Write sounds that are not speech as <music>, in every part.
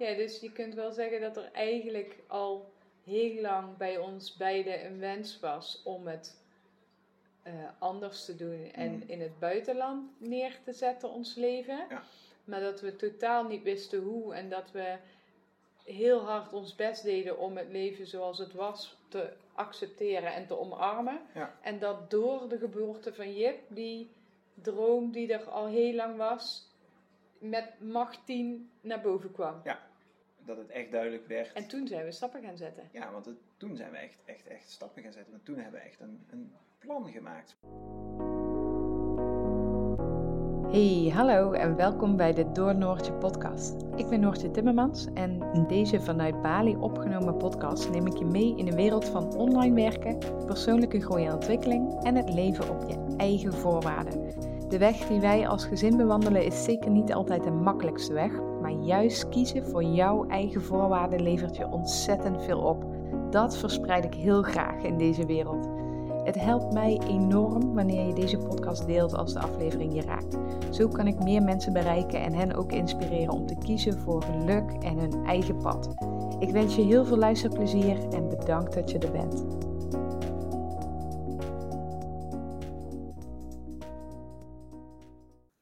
Ja, dus je kunt wel zeggen dat er eigenlijk al heel lang bij ons beiden een wens was om het eh, anders te doen en Mm. in het buitenland neer te zetten, ons leven. Ja. Maar dat we totaal niet wisten hoe en dat we heel hard ons best deden om het leven zoals het was te accepteren en te omarmen. Ja. En dat door de geboorte van Jip, die droom die er al heel lang was, met macht 10 naar boven kwam. Dat het echt duidelijk werd. En toen zijn we stappen gaan zetten. Ja, want het- toen zijn we echt, echt, echt stappen gaan zetten. Want toen hebben we echt een, een plan gemaakt. Hey, hallo en welkom bij de Door Noortje podcast. Ik ben Noortje Timmermans en in deze vanuit Bali opgenomen podcast neem ik je mee in de wereld van online werken, persoonlijke groei en ontwikkeling en het leven op je eigen voorwaarden. De weg die wij als gezin bewandelen is zeker niet altijd de makkelijkste weg, maar juist kiezen voor jouw eigen voorwaarden levert je ontzettend veel op. Dat verspreid ik heel graag in deze wereld. Het helpt mij enorm wanneer je deze podcast deelt als de aflevering je raakt. Zo kan ik meer mensen bereiken en hen ook inspireren om te kiezen voor geluk en hun eigen pad. Ik wens je heel veel luisterplezier en bedankt dat je er bent.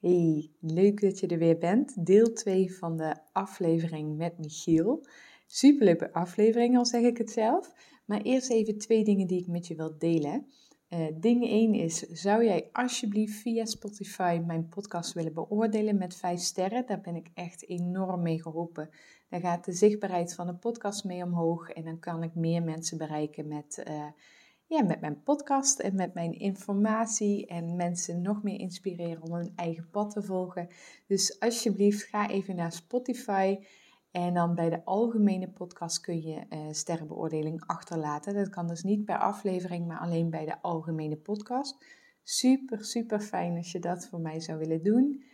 Hey, leuk dat je er weer bent. Deel 2 van de aflevering met Michiel. Superleuke aflevering, al zeg ik het zelf. Maar eerst even twee dingen die ik met je wil delen. Eh, ding 1 is, zou jij alsjeblieft via Spotify mijn podcast willen beoordelen met 5 sterren? Daar ben ik echt enorm mee geholpen. Dan gaat de zichtbaarheid van de podcast mee omhoog en dan kan ik meer mensen bereiken met, eh, ja, met mijn podcast en met mijn informatie en mensen nog meer inspireren om hun eigen pad te volgen. Dus alsjeblieft ga even naar Spotify en dan bij de algemene podcast kun je eh, sterrenbeoordeling achterlaten. Dat kan dus niet per aflevering, maar alleen bij de algemene podcast. Super, super fijn als je dat voor mij zou willen doen.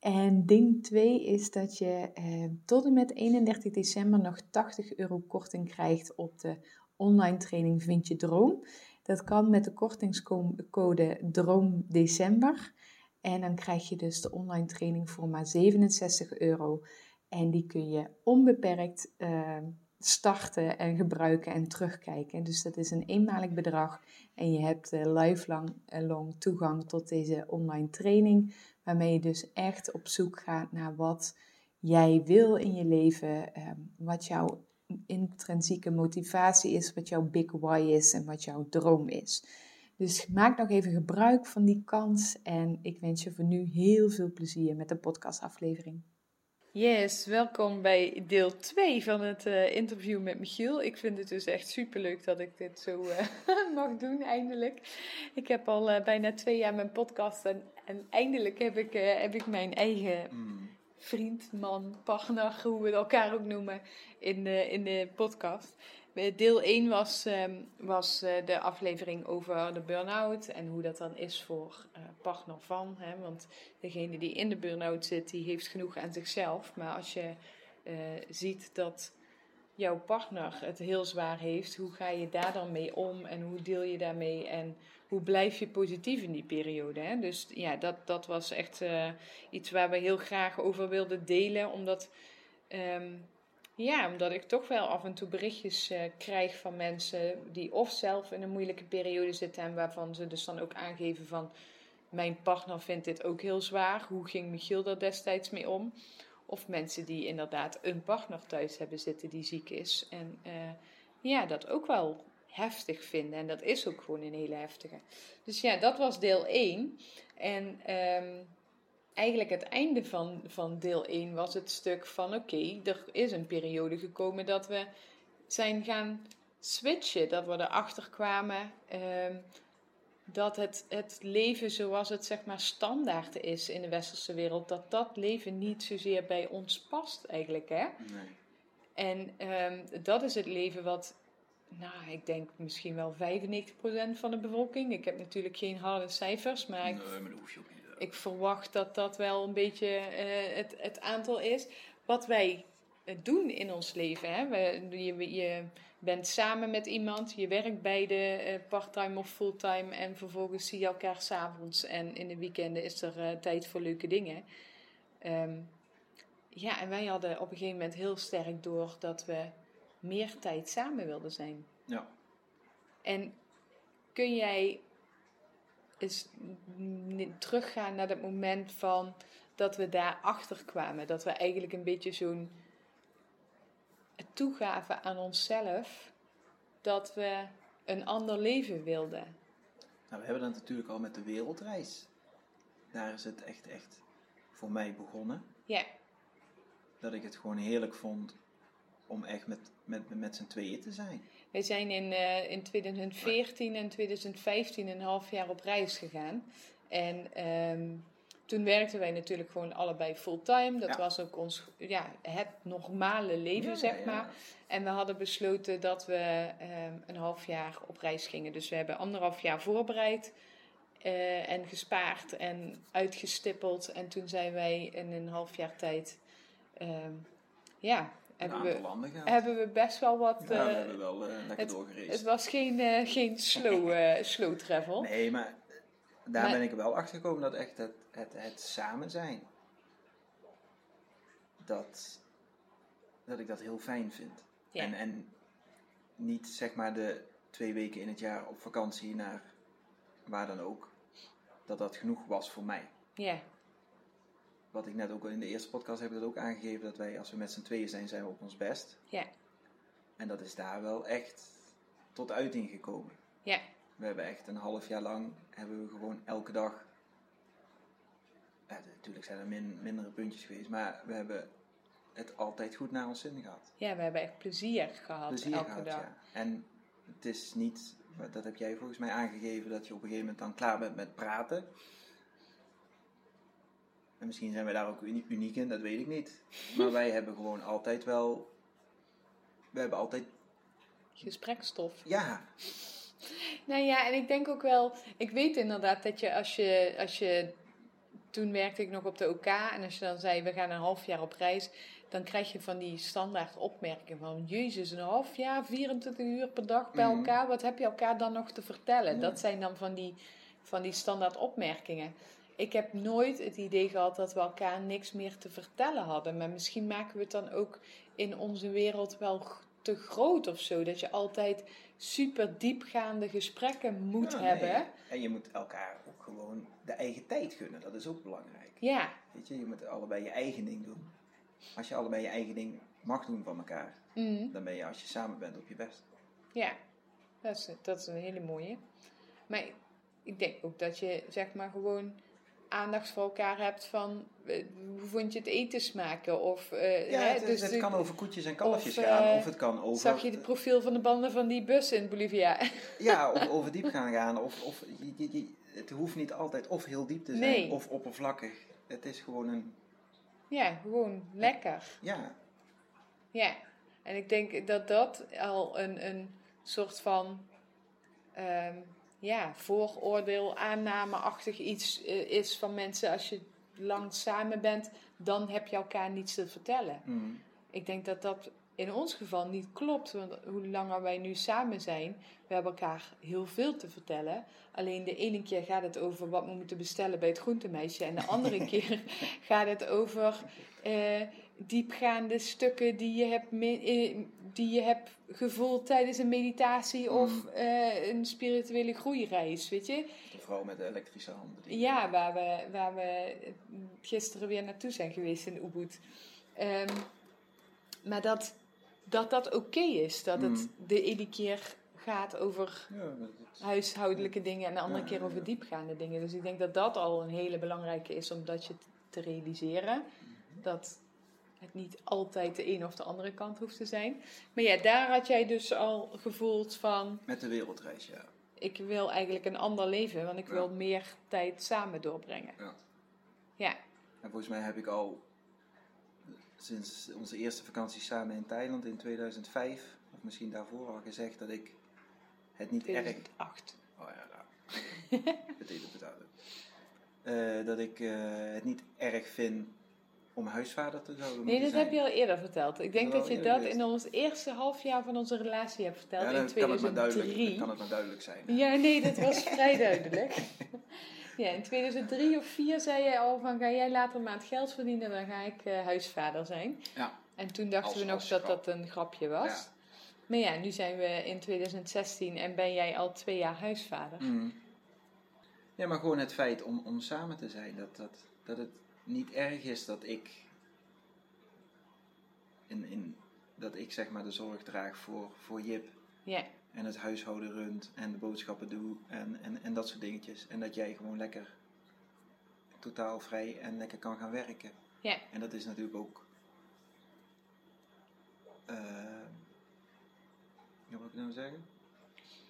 En ding 2 is dat je eh, tot en met 31 december nog 80 euro korting krijgt op de online training Vind je Droom. Dat kan met de kortingscode DROOMDecember. En dan krijg je dus de online training voor maar 67 euro. En die kun je onbeperkt eh, starten en gebruiken en terugkijken. Dus dat is een eenmalig bedrag. En je hebt uh, lifelong uh, long toegang tot deze online training. Waarmee je dus echt op zoek gaat naar wat jij wil in je leven. Uh, wat jouw intrinsieke motivatie is. Wat jouw big why is. En wat jouw droom is. Dus maak nog even gebruik van die kans. En ik wens je voor nu heel veel plezier met de podcastaflevering. Yes, welkom bij deel 2 van het uh, interview met Michiel. Ik vind het dus echt superleuk dat ik dit zo uh, <laughs> mag doen, eindelijk. Ik heb al uh, bijna twee jaar mijn podcast en, en eindelijk heb ik, heb ik mijn eigen Mm. Vriend, man, partner, hoe we elkaar ook noemen, in de, in de podcast. Deel 1 was, um, was uh, de aflevering over de burn-out en hoe dat dan is voor uh, partner van. Hè? Want degene die in de burn-out zit, die heeft genoeg aan zichzelf. Maar als je ziet dat jouw partner het heel zwaar heeft, hoe ga je daar dan mee om en hoe deel je daarmee en hoe blijf je positief in die periode? Hè? Dus ja, dat, dat was echt uh, iets waar we heel graag over wilden delen, omdat... Um, ja, omdat ik toch wel af en toe berichtjes uh, krijg van mensen die of zelf in een moeilijke periode zitten en waarvan ze dus dan ook aangeven van mijn partner vindt dit ook heel zwaar. Hoe ging Michiel daar destijds mee om? Of mensen die inderdaad een partner thuis hebben zitten die ziek is en uh, ja, dat ook wel heftig vinden. En dat is ook gewoon een hele heftige. Dus ja, dat was deel 1. En um, eigenlijk het einde van, van deel 1 was het stuk van oké, okay, er is een periode gekomen dat we zijn gaan switchen. Dat we erachter kwamen um, dat het, het leven zoals het zeg maar standaard is in de westerse wereld, dat dat leven niet zozeer bij ons past eigenlijk. Hè? Nee. En um, dat is het leven wat, nou ik denk misschien wel 95% van de bevolking, ik heb natuurlijk geen harde cijfers, maar ik, Nee, maar dat hoef je ook niet. ik verwacht dat dat wel een beetje uh, het, het aantal is. Wat wij uh, doen in ons leven. Hè? We, je, je, bent samen met iemand, je werkt beide uh, parttime of fulltime en vervolgens zie je elkaar s'avonds en in de weekenden is er tijd voor leuke dingen. Um, Ja, en wij hadden op een gegeven moment heel sterk door dat we meer tijd samen wilden zijn. Ja. En kun jij eens teruggaan naar dat moment van dat we daar achter kwamen? Dat we eigenlijk een beetje zo'n toegaven aan onszelf dat we een ander leven wilden. Nou, we hebben dat natuurlijk al met de wereldreis. Daar is het echt, echt voor mij begonnen. Ja, Dat ik het gewoon heerlijk vond om echt met, met, met z'n tweeën te zijn. wij zijn in, eh, in 2014 en 2015 een half jaar op reis gegaan. En ehm, toen werkten wij natuurlijk gewoon allebei fulltime. Dat Ja. was ook ons, ja, het normale leven, Ja, zeg ja. maar. En we hadden besloten dat we ehm, een half jaar op reis gingen. Dus we hebben anderhalf jaar voorbereid eh, en gespaard en uitgestippeld. En toen zijn wij in een half jaar tijd, ehm, ja, hebben aantal we, hebben we best wel wat... ja, we eh, hebben wel eh, lekker het- doorgereisd. het was geen, eh, geen slow, <laughs> slow travel. Nee, maar daar Maar- ben ik er wel achter gekomen dat echt het, het, het samen zijn, dat, dat ik dat heel fijn vind. Ja. En, en niet zeg maar de twee weken in het jaar op vakantie naar waar dan ook, dat dat genoeg was voor mij. Ja, Wat ik net ook al in de eerste podcast heb ik dat ook aangegeven, dat wij als we met z'n tweeën zijn, zijn we op ons best. ja, En dat is daar wel echt tot uiting gekomen. ja, We hebben echt een half jaar lang hebben we gewoon elke dag. Ja, natuurlijk zijn er min, mindere puntjes geweest, maar we hebben het altijd goed naar ons zin gehad. ja, we hebben echt plezier gehad Plezier elke gehad, dag. ja. En het is niet, dat heb jij volgens mij aangegeven, dat je op een gegeven moment dan klaar bent met praten. En misschien zijn wij daar ook uni- uniek in, dat weet ik niet. Maar wij hebben gewoon altijd wel. We hebben altijd. Gesprekstof. Ja, Nou ja, en ik denk ook wel, ik weet inderdaad dat je als je, als je toen werkte ik nog op de OK en als je dan zei we gaan een half jaar op reis, dan krijg je van die standaard opmerkingen van Jezus, een half jaar, 24 uur per dag bij Mhm. elkaar, wat heb je elkaar dan nog te vertellen? Ja. Dat zijn dan van die, van die standaard opmerkingen. Ik heb nooit het idee gehad dat we elkaar niks meer te vertellen hadden, maar misschien maken we het dan ook in onze wereld wel te groot of zo, dat je altijd super diepgaande gesprekken moet nee. hebben. En je moet elkaar ook gewoon de eigen tijd gunnen. Dat is ook belangrijk. Ja, Weet je, je moet allebei je eigen ding doen. Als je allebei je eigen ding mag doen van elkaar, mhm. dan ben je als je samen bent op je best. ja. Dat, is, dat is een hele mooie. Maar ik denk ook dat je zeg maar gewoon aandacht voor elkaar hebt van eh, hoe vond je het eten smaken? Of, eh, Ja, hè, het, dus het kan over koetjes en kalfjes of, gaan. eh, Of het kan over... Zag je het profiel van de banden van die bus in Bolivia? <laughs> Ja, of over diep gaan gaan. Of, of je, het hoeft niet altijd of heel diep te zijn Nee. of oppervlakkig. Het is gewoon een... ja, gewoon lekker. Ja, Ja, en ik denk dat dat al een, een soort van ehm, ja, vooroordeel, aannameachtig iets eh, is van mensen. Als je lang samen bent, dan heb je elkaar niets te vertellen. mm, Ik denk dat dat in ons geval niet klopt. Want hoe langer wij nu samen zijn, we hebben elkaar heel veel te vertellen. Alleen de ene keer gaat het over wat we moeten bestellen bij het groentemeisje. En de andere <laughs> keer gaat het over eh, diepgaande stukken die je, hebt eh, die je hebt gevoeld tijdens een meditatie of eh, een spirituele groeireis. Weet je? de vrouw met de elektrische handen. die- Ja, waar we, waar we gisteren weer naartoe zijn geweest in Ubud. Ehm, maar dat dat, dat oké is. Dat het Mm. de ene keer gaat over Ja, huishoudelijke dingen en de andere Ja, keer over diepgaande dingen. Dus ik denk dat dat al een hele belangrijke is om dat je te realiseren. Dat het niet altijd de ene of de andere kant hoeft te zijn. Maar ja, daar had jij dus al gevoeld van... Met de wereldreis, ja. Ik wil eigenlijk een ander leven, want ik Ja. wil meer tijd samen doorbrengen. ja. Ja, En volgens mij heb ik al sinds onze eerste vakantie samen in Thailand in 2005, of misschien daarvoor al gezegd dat ik het niet erg... 2008. Oh ja, nou. Betekent het. Eh, dat ik eh, het niet erg vind om huisvader te zouden Nee, dat heb je al eerder verteld. Ik denk Dat je dat in ons eerste half jaar van onze relatie hebt verteld, Ja, in dan kan het, maar duidelijk, 2003. dan kan het maar duidelijk zijn. Ja, nee, dat was vrij duidelijk. Ja, in 2003 of 2004 zei jij al van ga jij later maar het geld verdienen, dan ga ik eh, huisvader zijn. Ja. En toen dachten Als- we nog als dat grap. dat een grapje was. Ja. Maar ja, nu zijn we in 2016 en ben jij al twee jaar huisvader. Mm. Ja, maar gewoon het feit om, om samen te zijn. Dat, dat, dat het niet erg is dat ik, in, in, dat ik zeg maar de zorg draag voor, voor Jip. Ja, En het huishouden runt en de boodschappen doe en, en, en dat soort dingetjes. En dat jij gewoon lekker totaal vrij en lekker kan gaan werken. ja, En dat is natuurlijk ook. eh wat wil ik nou zeggen?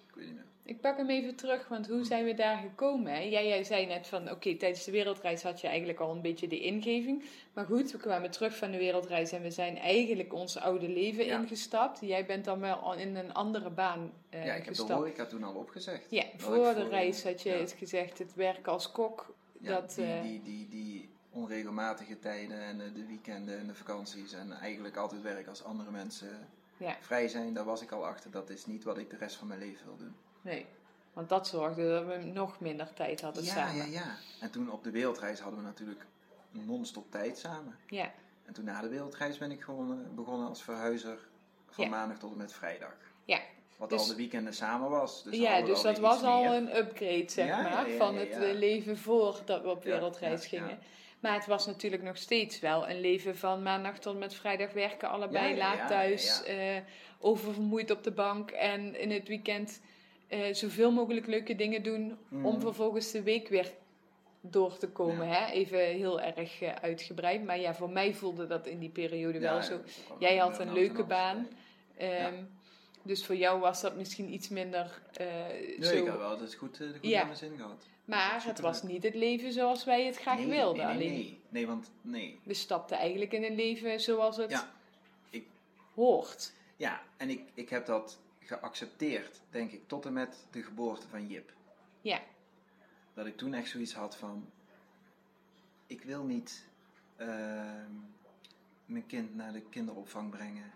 Ik weet niet meer. Ik pak hem even terug, want hoe zijn we daar gekomen? Hè? Jij, jij zei net van, oké, tijdens de wereldreis had je eigenlijk al een beetje de ingeving. Maar goed, we kwamen terug van de wereldreis en we zijn eigenlijk ons oude leven Ja. ingestapt. Jij bent dan wel in een andere baan eh, ja, ik heb de gestapt. horeca toen al opgezegd. Ja, voor de reis had je ja. het gezegd, het werken als kok. Ja, dat, die, eh, die, die, die onregelmatige tijden en de weekenden en de vakanties en eigenlijk altijd werken als andere mensen Ja. vrij zijn, daar was ik al achter. Dat is niet wat ik de rest van mijn leven wil doen. Nee, want dat zorgde dat we nog minder tijd hadden Ja, samen. ja, ja. En toen op de wereldreis hadden we natuurlijk non-stop tijd samen. Ja, En toen na de wereldreis ben ik gewoon eh, begonnen als verhuizer van Ja. maandag tot en met vrijdag. ja. Wat Dus- al de weekenden samen was. Dus ja dus dat was al meer. een upgrade, zeg Ja, maar, van het eh, leven voordat we op wereldreis gingen. Maar het was natuurlijk nog steeds wel een leven van maandag tot en met vrijdag werken, allebei laat thuis, eh, oververmoeid op de bank en in het weekend eh, zoveel mogelijk leuke dingen doen Mm. om vervolgens de week weer door te komen. Ja. Hè? Even heel erg eh, uitgebreid, maar ja, voor mij voelde dat in die periode Ja, wel zo. Jij had een en leuke baan. Ehm, Dus voor jou was dat misschien iets minder eh, Nee, zo. ik heb wel het goed, eh, goed mijn zin gehad. Maar het was niet het leven zoals wij het graag nee, wilden. Nee, nee, Alleen nee. Nee, want nee. we stapten eigenlijk in een leven zoals het Ja, ik, hoort. ja, en ik, ik heb dat geaccepteerd, denk ik, tot en met de geboorte van Jip. Ja, Dat ik toen echt zoiets had van, ik wil niet ehm, mijn kind naar de kinderopvang brengen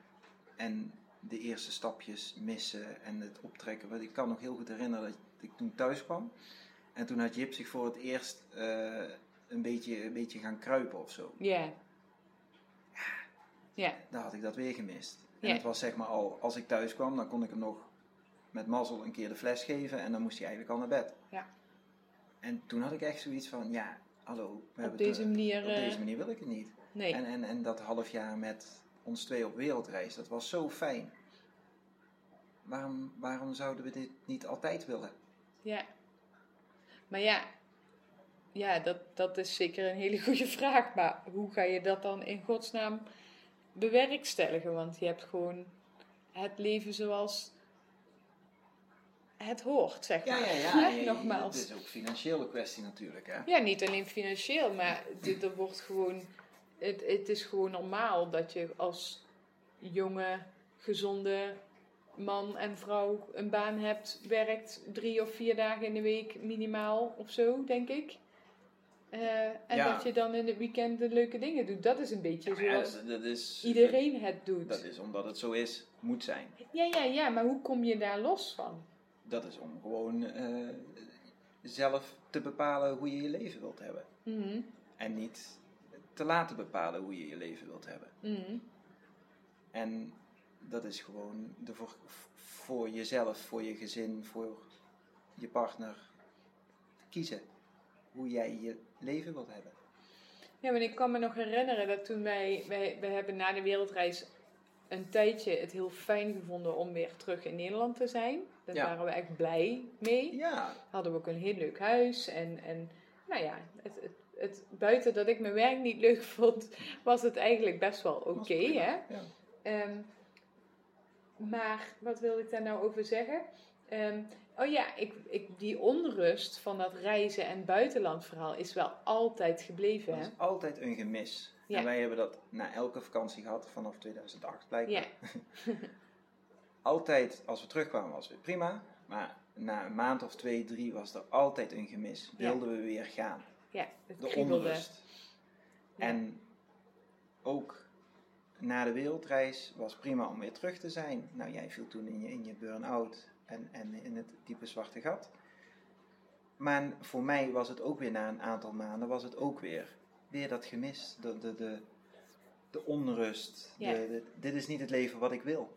en de eerste stapjes missen en het optrekken. Want ik kan nog heel goed herinneren dat ik toen thuis kwam en toen had Jip zich voor het eerst eh, een, beetje, een beetje gaan kruipen of zo. ja. Ja, Daar had ik dat weer gemist. En het was zeg maar al, als ik thuis kwam, dan kon ik hem nog met mazzel een keer de fles geven en dan moest hij eigenlijk al naar bed. Ja. En toen had ik echt zoiets van, ja, hallo. We op deze het, manier. op eh, deze manier wil ik het niet. nee. En, en, en dat half jaar met ons twee op wereldreis, dat was zo fijn. Waarom, waarom zouden we dit niet altijd willen? Ja. Maar ja, ja dat, dat is zeker een hele goede <laughs> vraag. Maar hoe ga je dat dan in godsnaam bewerkstelligen? Want je hebt gewoon het leven zoals het hoort, zeg maar. ja, <laughs> Nogmaals. Het is ook een financiële kwestie natuurlijk, hè? Ja, niet alleen financieel, maar dit, er wordt gewoon, het, het is gewoon normaal dat je als jonge, gezonde man en vrouw een baan hebt, werkt drie of vier dagen in de week minimaal of zo, denk ik. Eh, en Ja. dat je dan in het weekend de leuke dingen doet. Dat is een beetje Ja, zoals dat, dat is, iedereen het doet. Dat is omdat het zo is, moet zijn. Ja, ja, ja, maar hoe kom je daar los van? Dat is om gewoon eh, zelf te bepalen hoe je je leven wilt hebben. Mhm, En niet te laten bepalen hoe je je leven wilt hebben. mhm. En dat is gewoon ervoor, voor jezelf, voor je gezin, voor je partner kiezen hoe jij je leven wilt hebben. Ja, maar ik kan me nog herinneren dat toen wij, wij, wij hebben na de wereldreis een tijdje het heel fijn gevonden om weer terug in Nederland te zijn. Daar Ja. waren we echt blij mee. Ja, Hadden we ook een heel leuk huis en, en nou ja, het, het, het, buiten dat ik mijn werk niet leuk <laughs> vond, was het eigenlijk best wel oké, hè. Ja. Ehm, maar wat wil ik daar nou over zeggen? Ehm, oh ja, ik, ik, die onrust van dat reizen en buitenlandverhaal is wel altijd gebleven. Dat Hè? is altijd een gemis. Ja. En wij hebben dat na elke vakantie gehad, vanaf 2008 blijkbaar. Ja, <laughs> Altijd, als we terugkwamen, was het weer prima. Maar na een maand of twee, drie was er altijd een gemis. Ja. Wilden we weer gaan. ja, het De kriebelde. onrust. En ook na de wereldreis was prima om weer terug te zijn. Nou, jij viel toen in je, in je burn-out en, en in het diepe zwarte gat. maar voor mij was het ook weer na een aantal maanden, was het ook weer, weer dat gemis, de, de, de, de onrust. Ja. De, de- dit is niet het leven wat ik wil.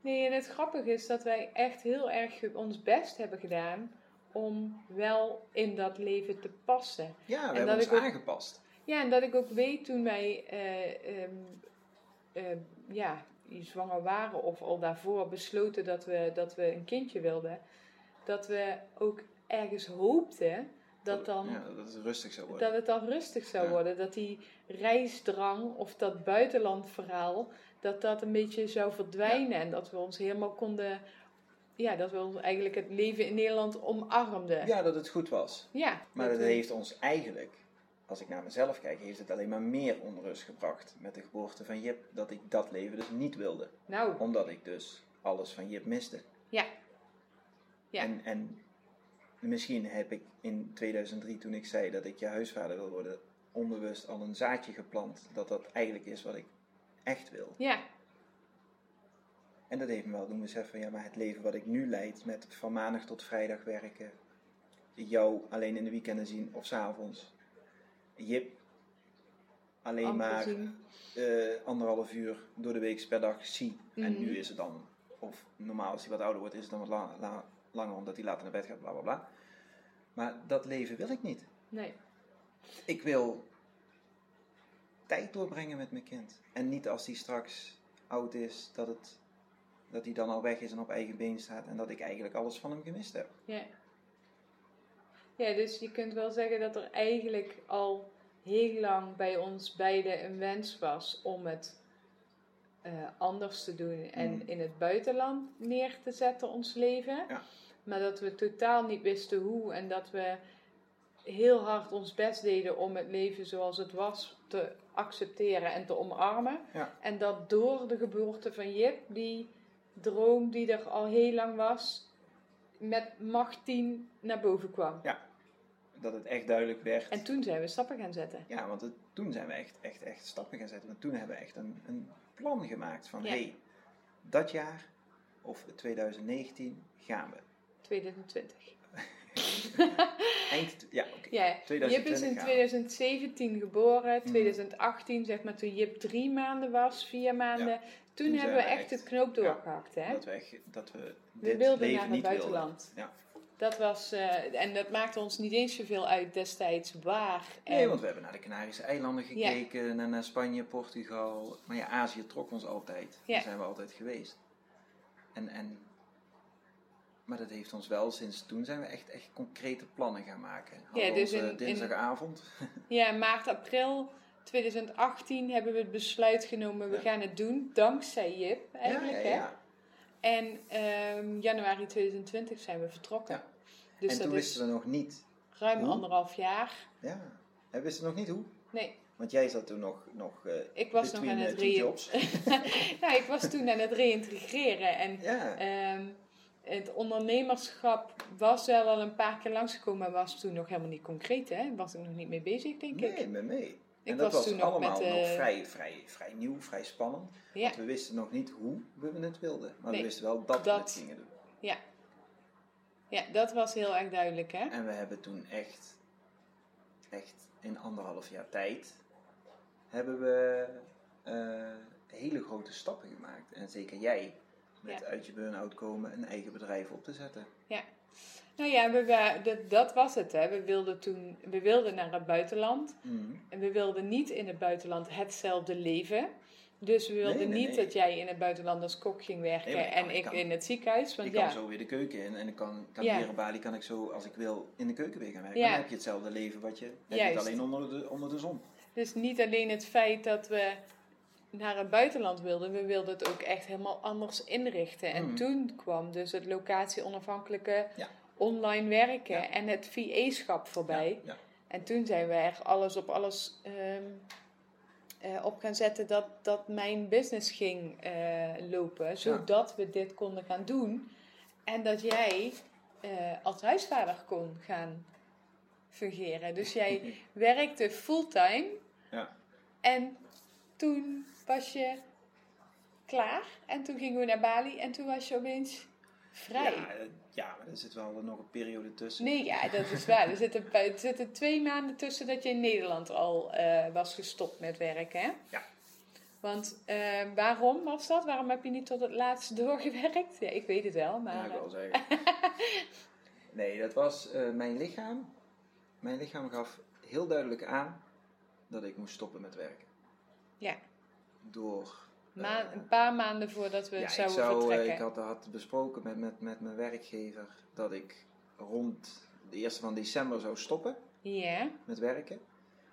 Nee, en het grappige is dat wij echt heel erg ons best hebben gedaan om wel in dat leven te passen. Ja, we En hebben dat ons ook- aangepast. Ja, en dat ik ook weet toen wij eh, ehm, eh, ja, zwanger waren of al daarvoor besloten dat we, dat we een kindje wilden, dat we ook ergens hoopten dat, dan, Ja, dat het rustig zou worden. dat het dan rustig zou Ja. worden. Dat die reisdrang of dat buitenlandverhaal, dat dat een beetje zou verdwijnen. En dat we ons helemaal konden, ja, dat we ons eigenlijk het leven in Nederland omarmden. Ja, dat het goed was. Ja, Maar dat dat we- heeft ons eigenlijk, als ik naar mezelf kijk, heeft het alleen maar meer onrust gebracht met de geboorte van Jip. Dat ik dat leven dus niet wilde. Nou, Omdat ik dus alles van Jip miste. ja. Ja. En, en misschien heb ik in 2003, toen ik zei dat ik je huisvader wil worden, onbewust al een zaadje geplant. Dat dat eigenlijk is wat ik echt wil. Ja, En dat heeft me wel doen beseffen, ja, maar het leven wat ik nu leid, met van maandag tot vrijdag werken, jou alleen in de weekenden zien of s'avonds, Jip alleen amper maar eh, anderhalf uur door de week per dag zie. En Mhm. nu is het dan, of normaal als hij wat ouder wordt, is het dan wat la- la- langer omdat hij later naar bed gaat, bla bla bla. Maar dat leven wil ik niet. Nee. Ik wil tijd doorbrengen met mijn kind. En niet als hij straks oud is, dat, het, dat hij dan al weg is en op eigen been staat. En dat ik eigenlijk alles van hem gemist heb. Ja. Ja, dus je kunt wel zeggen dat er eigenlijk al heel lang bij ons beiden een wens was om het eh, anders te doen en Mm. in het buitenland neer te zetten, ons leven. Ja. Maar dat we totaal niet wisten hoe en dat we heel hard ons best deden om het leven zoals het was te accepteren en te omarmen. Ja. En dat door de geboorte van Jip, die droom die er al heel lang was, met macht 10 naar boven kwam. Dat het echt duidelijk werd. En toen zijn we stappen gaan zetten. Ja, want het- toen zijn we echt, echt, echt stappen gaan zetten. Want toen hebben we echt een, een plan gemaakt van, Ja. hé, hey, dat jaar of 2019 gaan we. 2020. <laughs> Eind, ja, oké. Ja, Jip is 2020 in gaan we. 2017 geboren, Mhm. 2018, zeg maar toen Jip drie maanden was, vier maanden. Toen, Toen hebben we echt het knoop doorgehakt. Hè? Dat we, echt- dat we we dit wilden leven naar het buitenland. wilden. Ja. Dat was, eh, en dat maakte ons niet eens zoveel uit destijds waar. Nee, en- want we hebben naar de Canarische eilanden gekeken, naar, naar Spanje, Portugal. Maar ja, Azië trok ons altijd. Ja. Daar zijn we altijd geweest. En, en, maar dat heeft ons wel, sinds toen zijn we echt, echt concrete plannen gaan maken. Hadden Ja, dus onze in- in- dinsdagavond. <laughs> Ja, maart, april 2018 hebben we het besluit genomen, we Ja. gaan het doen, dankzij Jip eigenlijk. ja, Hè? En ehm, januari 2020 zijn we vertrokken. Ja. Dus en dat toen is wisten we nog niet, ruim hoe? anderhalf jaar. ja, we wisten nog niet hoe. Nee, Want jij zat toen nog, nog eh ik was nog aan eh, het two re- jobs. ja, <laughs> ik was toen aan het reïntegreren. En Ja, ehm, het ondernemerschap was wel al een paar keer langsgekomen, maar was toen nog helemaal niet concreet. Hè? Was ik nog niet mee bezig, denk ik. nee, mee. En dat was toen nog allemaal met, nog eh, vrij, vrij, vrij nieuw, vrij spannend. Ja, Want we wisten nog niet hoe we het wilden. Maar Nee, we wisten wel dat, we het gingen doen. ja, dat was heel erg duidelijk. Hè? En we hebben toen echt, echt in anderhalf jaar tijd, hebben we eh, hele grote stappen gemaakt. En zeker jij, met Ja. uit je burn-out komen, een eigen bedrijf op te zetten. Nou ja, we, dat, dat was het. Hè. We wilden toen we wilden naar het buitenland. Mhm. En we wilden niet in het buitenland hetzelfde leven. Dus we wilden Nee, nee, niet nee. dat jij in het buitenland als kok ging werken ik en kan- ik ik kan- in het ziekenhuis. Want ik ja, kan zo weer de keuken in en ik kan, kan Ja. hier in Bali kan ik zo, als ik wil, in de keuken weer gaan werken. Ja. Dan heb je hetzelfde leven wat je, heb je het Juist. alleen onder de, onder de zon. dus niet alleen het feit dat we naar het buitenland wilden, we wilden het ook echt helemaal anders inrichten. En Mhm. toen kwam dus het locatie-onafhankelijke Ja. online werken Ja. en het VA-schap voorbij. Ja. En toen zijn we er alles op alles ehm, eh, op gaan zetten dat, dat mijn business ging eh, lopen. Zodat we dit konden gaan doen. En dat jij eh, als huisvader kon gaan fungeren. Dus jij <laughs> werkte fulltime. Ja. En toen was je klaar. En toen gingen we naar Bali. En toen was je opeens vrij. Ja, eh, ja, maar er zit wel nog een periode tussen. Nee, ja, dat is waar. Er zitten, er zitten twee maanden tussen dat je in Nederland al eh, was gestopt met werken, hè? Ja. Want eh, waarom was dat? Waarom heb je niet tot het laatste doorgewerkt? Ja, ik weet het wel, maar... Ja, ik wel zeggen. <laughs> nee, dat was mijn lichaam. Mijn lichaam gaf heel duidelijk aan dat ik moest stoppen met werken. ja, Door. eh, ma- een paar maanden voordat we ja, ik, zouden zou, eh, vertrekken. ik had, had besproken met, met, met mijn werkgever dat ik rond de eerste van december zou stoppen met werken.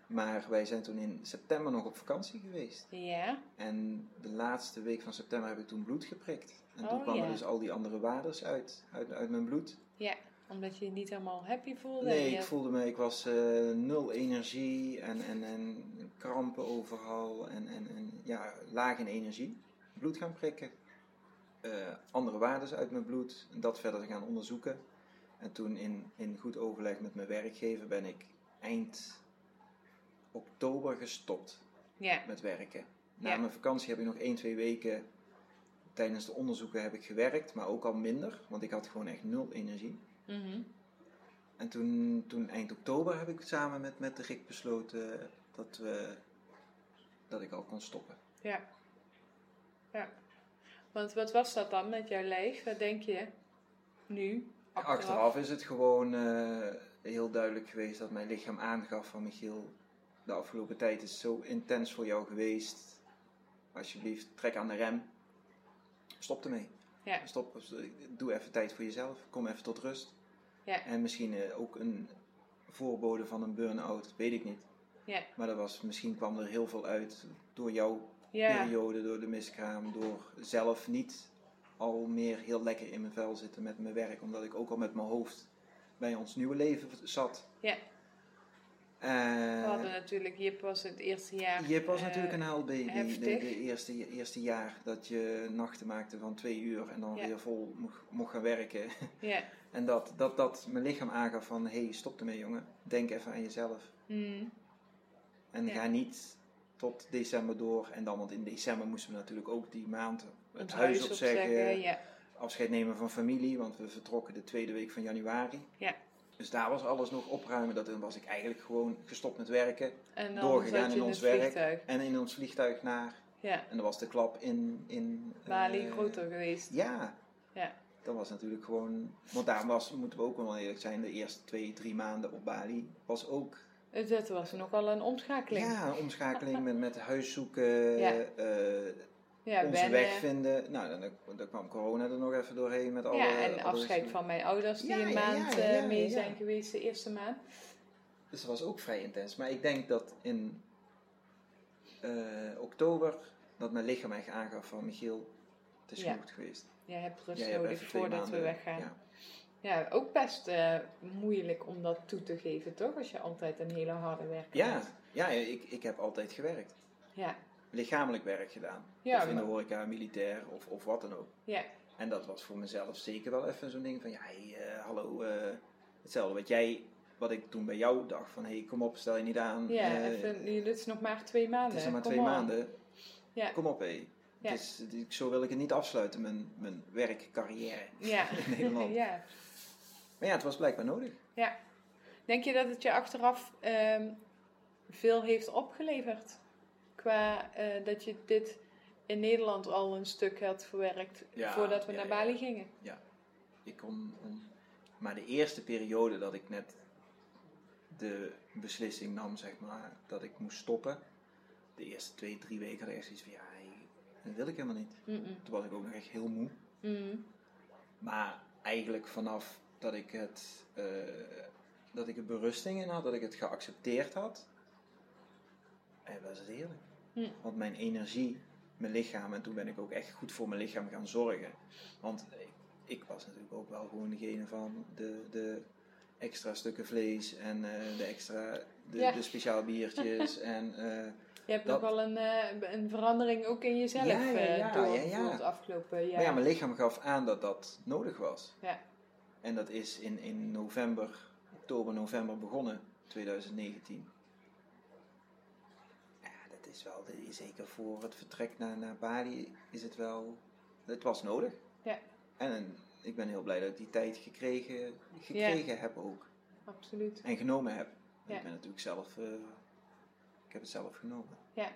Maar wij zijn toen in september nog op vakantie geweest. ja, En de laatste week van september heb ik toen bloed geprikt. En Oh, toen kwamen ja. dus al die andere waardes uit, uit, uit mijn bloed. ja. Omdat je je niet helemaal happy voelde. Nee, ik voelde me, ik was eh, nul energie en, en, en krampen overal en, en, en ja, laag in energie. Bloed gaan prikken, eh, andere waarden uit mijn bloed, dat verder gaan onderzoeken. En toen in, in goed overleg met mijn werkgever ben ik eind oktober gestopt Ja, met werken. Na Ja. mijn vakantie heb ik nog 1, 2 weken tijdens de onderzoeken heb ik gewerkt, maar ook al minder, want ik had gewoon echt nul energie. mhm. En toen, toen eind oktober heb ik samen met, met Rick besloten dat, we, dat ik al kon stoppen. ja. Ja. Want wat was dat dan met jouw lijf? Wat denk je nu? Achteraf, is het gewoon eh, heel duidelijk geweest dat mijn lichaam aangaf van Michiel, de afgelopen tijd is zo intens voor jou geweest. Alsjeblieft, trek aan de rem. Stop ermee. Ja, Stop, doe even tijd voor jezelf. Kom even tot rust. ja, En misschien eh, ook een voorbode van een burn-out, weet ik niet. Ja. Maar dat was, misschien kwam er heel veel uit door jouw Ja, periode, door de miskraam, door zelf niet al meer heel lekker in mijn vel zitten met mijn werk, omdat ik ook al met mijn hoofd bij ons nieuwe leven zat. ja. Eh, We hadden natuurlijk, Jip was het eerste jaar. Jip was eh, natuurlijk een huilbaby. De, de eerste, eerste jaar dat je nachten maakte van twee uur en dan Ja. weer vol mocht, mocht gaan werken. <laughs> Ja. En dat, dat, dat mijn lichaam aangaf van, hé, hey, stop ermee jongen. Denk even aan jezelf. Mm. En Ja. ga niet tot december door. En dan, want in december moesten we natuurlijk ook die maand het huis opzeggen. Ja. Afscheid nemen van familie, want we vertrokken de tweede week van januari. Ja. Dus daar was alles nog opruimen. Dat, dan was ik eigenlijk gewoon gestopt met werken. En dan doorgegaan in ons werk. vliegtuig. En in ons vliegtuig naar. Ja. En dan was de klap in... in Bali eh, groter geweest. Ja. Ja. Dat was natuurlijk gewoon... Want daar was, moeten we ook wel eerlijk zijn, de eerste twee, drie maanden op Bali was ook... Het- Dat was nogal een omschakeling. Ja, een omschakeling met, met huis zoeken, <laughs> Ja. eh, Ja, onze weg vinden. Nou, dan, dan kwam corona er nog even doorheen met alle... ja, en alle afscheid van mijn ouders die Ja, een maand eh, mee zijn geweest, de eerste maand. Dus dat was ook vrij intens. Maar ik denk dat in eh, oktober, dat mijn lichaam echt aangaf van Michiel, het is Ja. genoeg geweest. Jij hebt rust nodig voordat we weggaan. Ja. Ja, ook best eh, moeilijk om dat toe te geven, toch? Als je altijd een hele harde werker Ja, bent. ja ik, ik heb altijd gewerkt. Ja, Lichamelijk werk gedaan. Ja, of in de horeca, militair of, of wat dan ook. ja, En dat was voor mezelf zeker wel even zo'n ding van, ja, hey, eh, hallo, eh, hetzelfde wat jij, wat ik toen bij jou dacht van, hey, kom op, stel je niet aan. ja. even, nu, dit is nog maar twee maanden. het is nog maar Kom twee op. maanden. Ja. Kom op, hé. Ja. Het is- het- zo wil ik het niet afsluiten, mijn, mijn werkcarrière. Ja. <laughs> in Nederland. <laughs> ja. Maar ja, het was blijkbaar nodig. ja. Denk je dat het je achteraf ehm, veel heeft opgeleverd? Qua eh, dat je dit in Nederland al een stuk had verwerkt Ja, voordat we ja, naar ja. Bali gingen? Ik kon, Maar de eerste periode dat ik net de beslissing nam, zeg maar, dat ik moest stoppen. De eerste twee, drie weken had ik echt zoiets van, ja, dat wil ik helemaal niet. Toen was ik ook nog echt heel moe. Mm. Maar eigenlijk vanaf dat ik het, eh, dat ik er berusting in had, dat ik het geaccepteerd had, eh, was het heerlijk. Hm. Want mijn energie, mijn lichaam, en toen ben ik ook echt goed voor mijn lichaam gaan zorgen. Want ik, ik was natuurlijk ook wel gewoon degene van de, de extra stukken vlees en eh, de extra, de, Ja. de speciaal biertjes <laughs> en... eh, Je hebt Dat- nog wel een, een verandering ook in jezelf Ja, ja, eh, ja, ja. afgelopen jaar. Maar ja, mijn lichaam gaf aan dat dat nodig was. Ja. En dat is in, in november, oktober, november begonnen, 2019. Ja, dat is wel, zeker voor het vertrek naar, naar Bali, is het wel, het was nodig. Ja. En ik ben heel blij dat ik die tijd gekregen, gekregen heb ook. Absoluut. En genomen heb. Ik ben natuurlijk zelf, eh, ik heb het zelf genomen. Ja.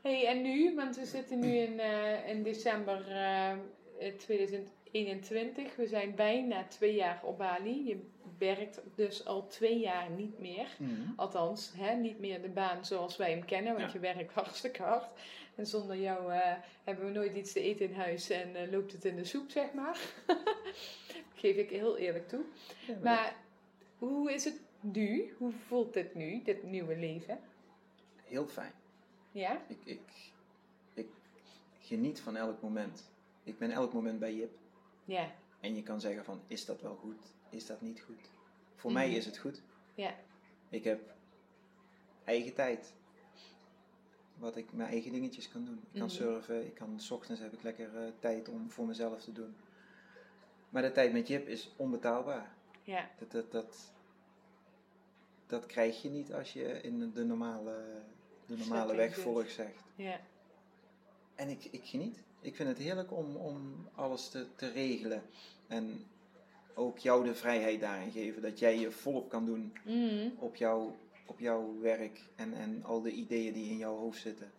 hey, en nu, want we zitten nu in, eh, in december eh, uh, 2020. 21. We zijn bijna twee jaar op Bali. Je werkt dus al twee jaar niet meer. Mhm. Althans, hè, niet meer de baan zoals wij hem kennen, want je werkt <laughs> hartstikke hard. En zonder jou eh, hebben we nooit iets te eten in huis en eh, loopt het in de soep, zeg maar. <laughs> Geef ik heel eerlijk toe. Maar, hoe is het nu? Hoe voelt het nu, dit nieuwe leven? Heel fijn. Ja? Ik, ik, ik geniet van elk moment. Ik ben elk moment bij Jip. Ja. En je kan zeggen van, is dat wel goed? Is dat niet goed? Voor Mhm. mij is het goed. Ja. Ik heb eigen tijd. Wat ik mijn eigen dingetjes kan doen. Ik kan Mhm. surfen. Ik kan, s ochtends heb ik lekker eh, tijd om voor mezelf te doen. Maar de tijd met Jip is onbetaalbaar. Ja. Dat, dat, dat, dat krijg je niet als je in de normale, de normale weg volgt, zegt. Ja. En ik, ik geniet. Ik vind het heerlijk om, om alles te, te regelen. En ook jou de vrijheid daarin geven. Dat jij je volop kan doen Mhm. op, jouw op jouw werk en, en al de ideeën die in jouw hoofd zitten.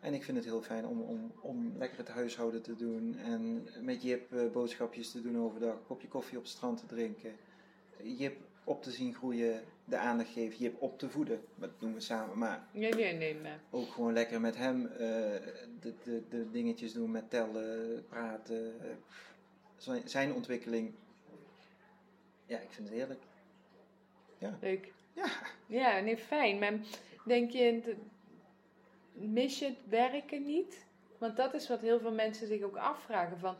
En ik vind het heel fijn om, om, om lekker het huishouden te doen. En met Jip eh, boodschapjes te doen overdag. Een kopje koffie op het strand te drinken. Jip op te zien groeien. De aandacht geven. Jip op te voeden. Dat doen we samen. Maar Nee, nee, nee. Maar. ook gewoon lekker met hem eh, de, de, de dingetjes doen met tellen, praten. eh, zijn, zijn ontwikkeling. Ja, ik vind het heerlijk. Leuk. Ja. Ja, nee, fijn. Maar denk je, mis je het werken niet? Want dat is wat heel veel mensen zich ook afvragen. Van,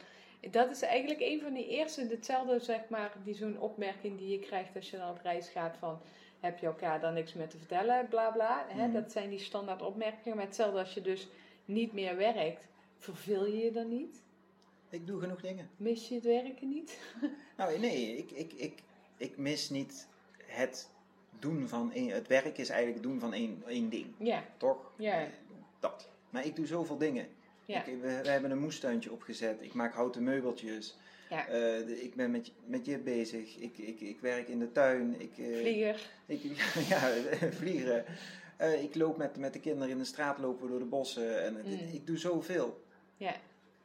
dat is eigenlijk een van die eerste, hetzelfde zeg maar, die zo'n opmerking die je krijgt als je dan op reis gaat van, heb je elkaar dan niks meer te vertellen, bla bla. Hè? Mhm. Dat zijn die standaard opmerkingen. Maar hetzelfde als je dus niet meer werkt, verveel je je dan niet? Ik doe genoeg dingen. Mis je het werken niet? <laughs> Nou, nee, ik, ik, ik, ik mis niet het doen van één. Het werk is eigenlijk het doen van één, één ding, Ja, toch? Ja. Dat. Maar ik doe zoveel dingen. Ja, Ik, we, we hebben een moestuintje opgezet. Ik maak houten meubeltjes. ja. Eh, de- ik ben met, met je bezig. Ik, ik, ik werk in de tuin. Ik, eh, Vlieger. Ik, <laughs> ja, <laughs> vliegen. Eh, ik loop met, met de kinderen in de straat lopen door de bossen. En het- Mm. ik doe zoveel. Ja.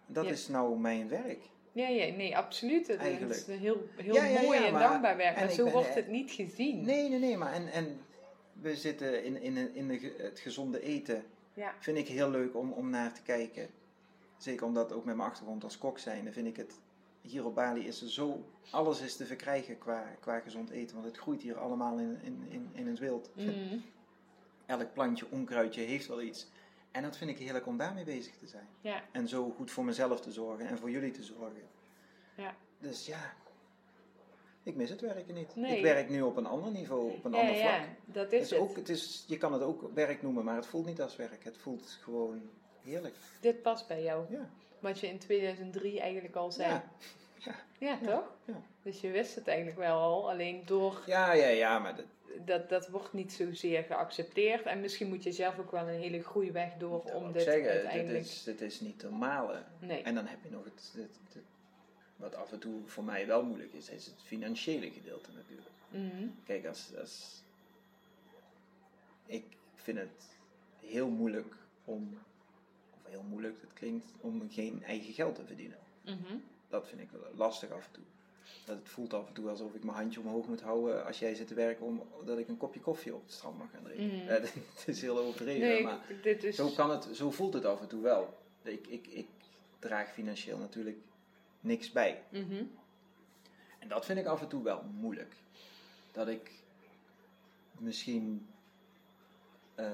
Dat Ja. is nou mijn werk. Ja, ja, nee, absoluut. Het Eigenlijk. is een heel, heel Ja, mooi en maar- dankbaar werk. en Maar zo ben- wordt het niet gezien. Nee, nee, nee. Maar en, en we zitten in, in, in de, het gezonde eten. Ja. Vind ik heel leuk om, om naar te kijken. Zeker omdat ook met mijn achtergrond als kok zijn. vind ik het... Hier op Bali is er zo... Alles is te verkrijgen qua, qua gezond eten. Want het groeit hier allemaal in, in, in, in het wild. Mm, <laughs> Elk plantje, onkruidje heeft wel iets. En dat vind ik heerlijk om daarmee bezig te zijn. ja, En zo goed voor mezelf te zorgen en voor jullie te zorgen. ja. Dus ja, ik mis het werken niet. Nee. Ik werk nu op een ander niveau, op een ja, ander vlak. ja, dat is het. ook, het is, je kan het ook werk noemen, maar het voelt niet als werk. Het voelt gewoon heerlijk. Dit past bij jou. Ja, Wat je in 2003 eigenlijk al zei. ja, Ja, Ja. toch? Ja. Dus je wist het eigenlijk wel al. Alleen door... ja, ja, ja maar dat, Dat, dat wordt niet zozeer geaccepteerd. En misschien moet je zelf ook wel een hele groeiweg door dat om dit zeggen, dit uiteindelijk... is, dit is niet normaal. Nee. En dan heb je nog het, het, het- wat af en toe voor mij wel moeilijk is, is het financiële gedeelte natuurlijk. Mhm. Kijk, als, als ik vind het heel moeilijk om, of heel moeilijk, het klinkt, om geen eigen geld te verdienen. Mhm. Dat vind ik wel lastig af en toe. Dat het voelt af en toe alsof ik mijn handje omhoog moet houden als jij zit te werken, omdat ik een kopje koffie op het strand mag gaan drinken. Ja, <laughs> het is heel overdreven, Nee, maar dit is... zo, kan het, zo voelt het af en toe wel. Ik, ik, ik draag financieel natuurlijk niks bij. Mhm. En dat vind ik af en toe wel moeilijk. Dat ik misschien eh,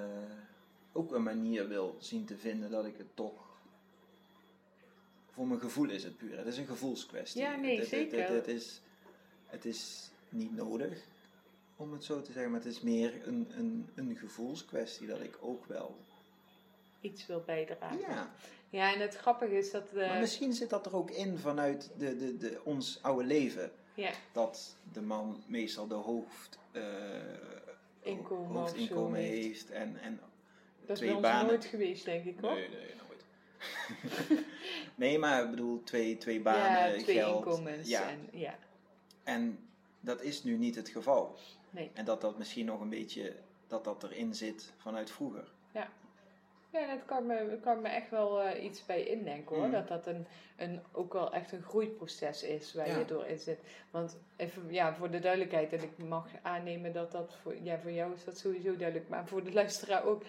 ook een manier wil zien te vinden dat ik het toch. Voor mijn gevoel is het puur. Het is een gevoelskwestie. Ja, nee, het, het- zeker. Het, het is, het is niet nodig om het zo te zeggen, maar het is meer een, een, een gevoelskwestie dat ik ook wel. Iets wil bijdragen. Ja, Ja, en het grappige is dat... eh, maar misschien zit dat er ook in vanuit de, de, de, ons oude leven. ja, dat de man meestal de hoofd, eh, Inkomen of hoofdinkomen heeft. heeft en, en dat is twee bij ons banen. nooit geweest, denk ik, hoor. Nee, nee, nooit. <laughs> nee, maar ik bedoel twee, twee banen, ja, twee geld. inkomens. Ja. En, ja. En dat is nu niet het geval. Nee. En dat dat misschien nog een beetje, dat dat erin zit vanuit vroeger. Ja, dat kan me, kan me echt wel eh, iets bij indenken hoor. Mhm. Dat dat een, een, ook wel echt een groeiproces is waar Ja. je door in zit. Want even ja, voor de duidelijkheid, en ik mag aannemen dat dat voor, ja, voor jou is dat sowieso duidelijk, maar voor de luisteraar ook.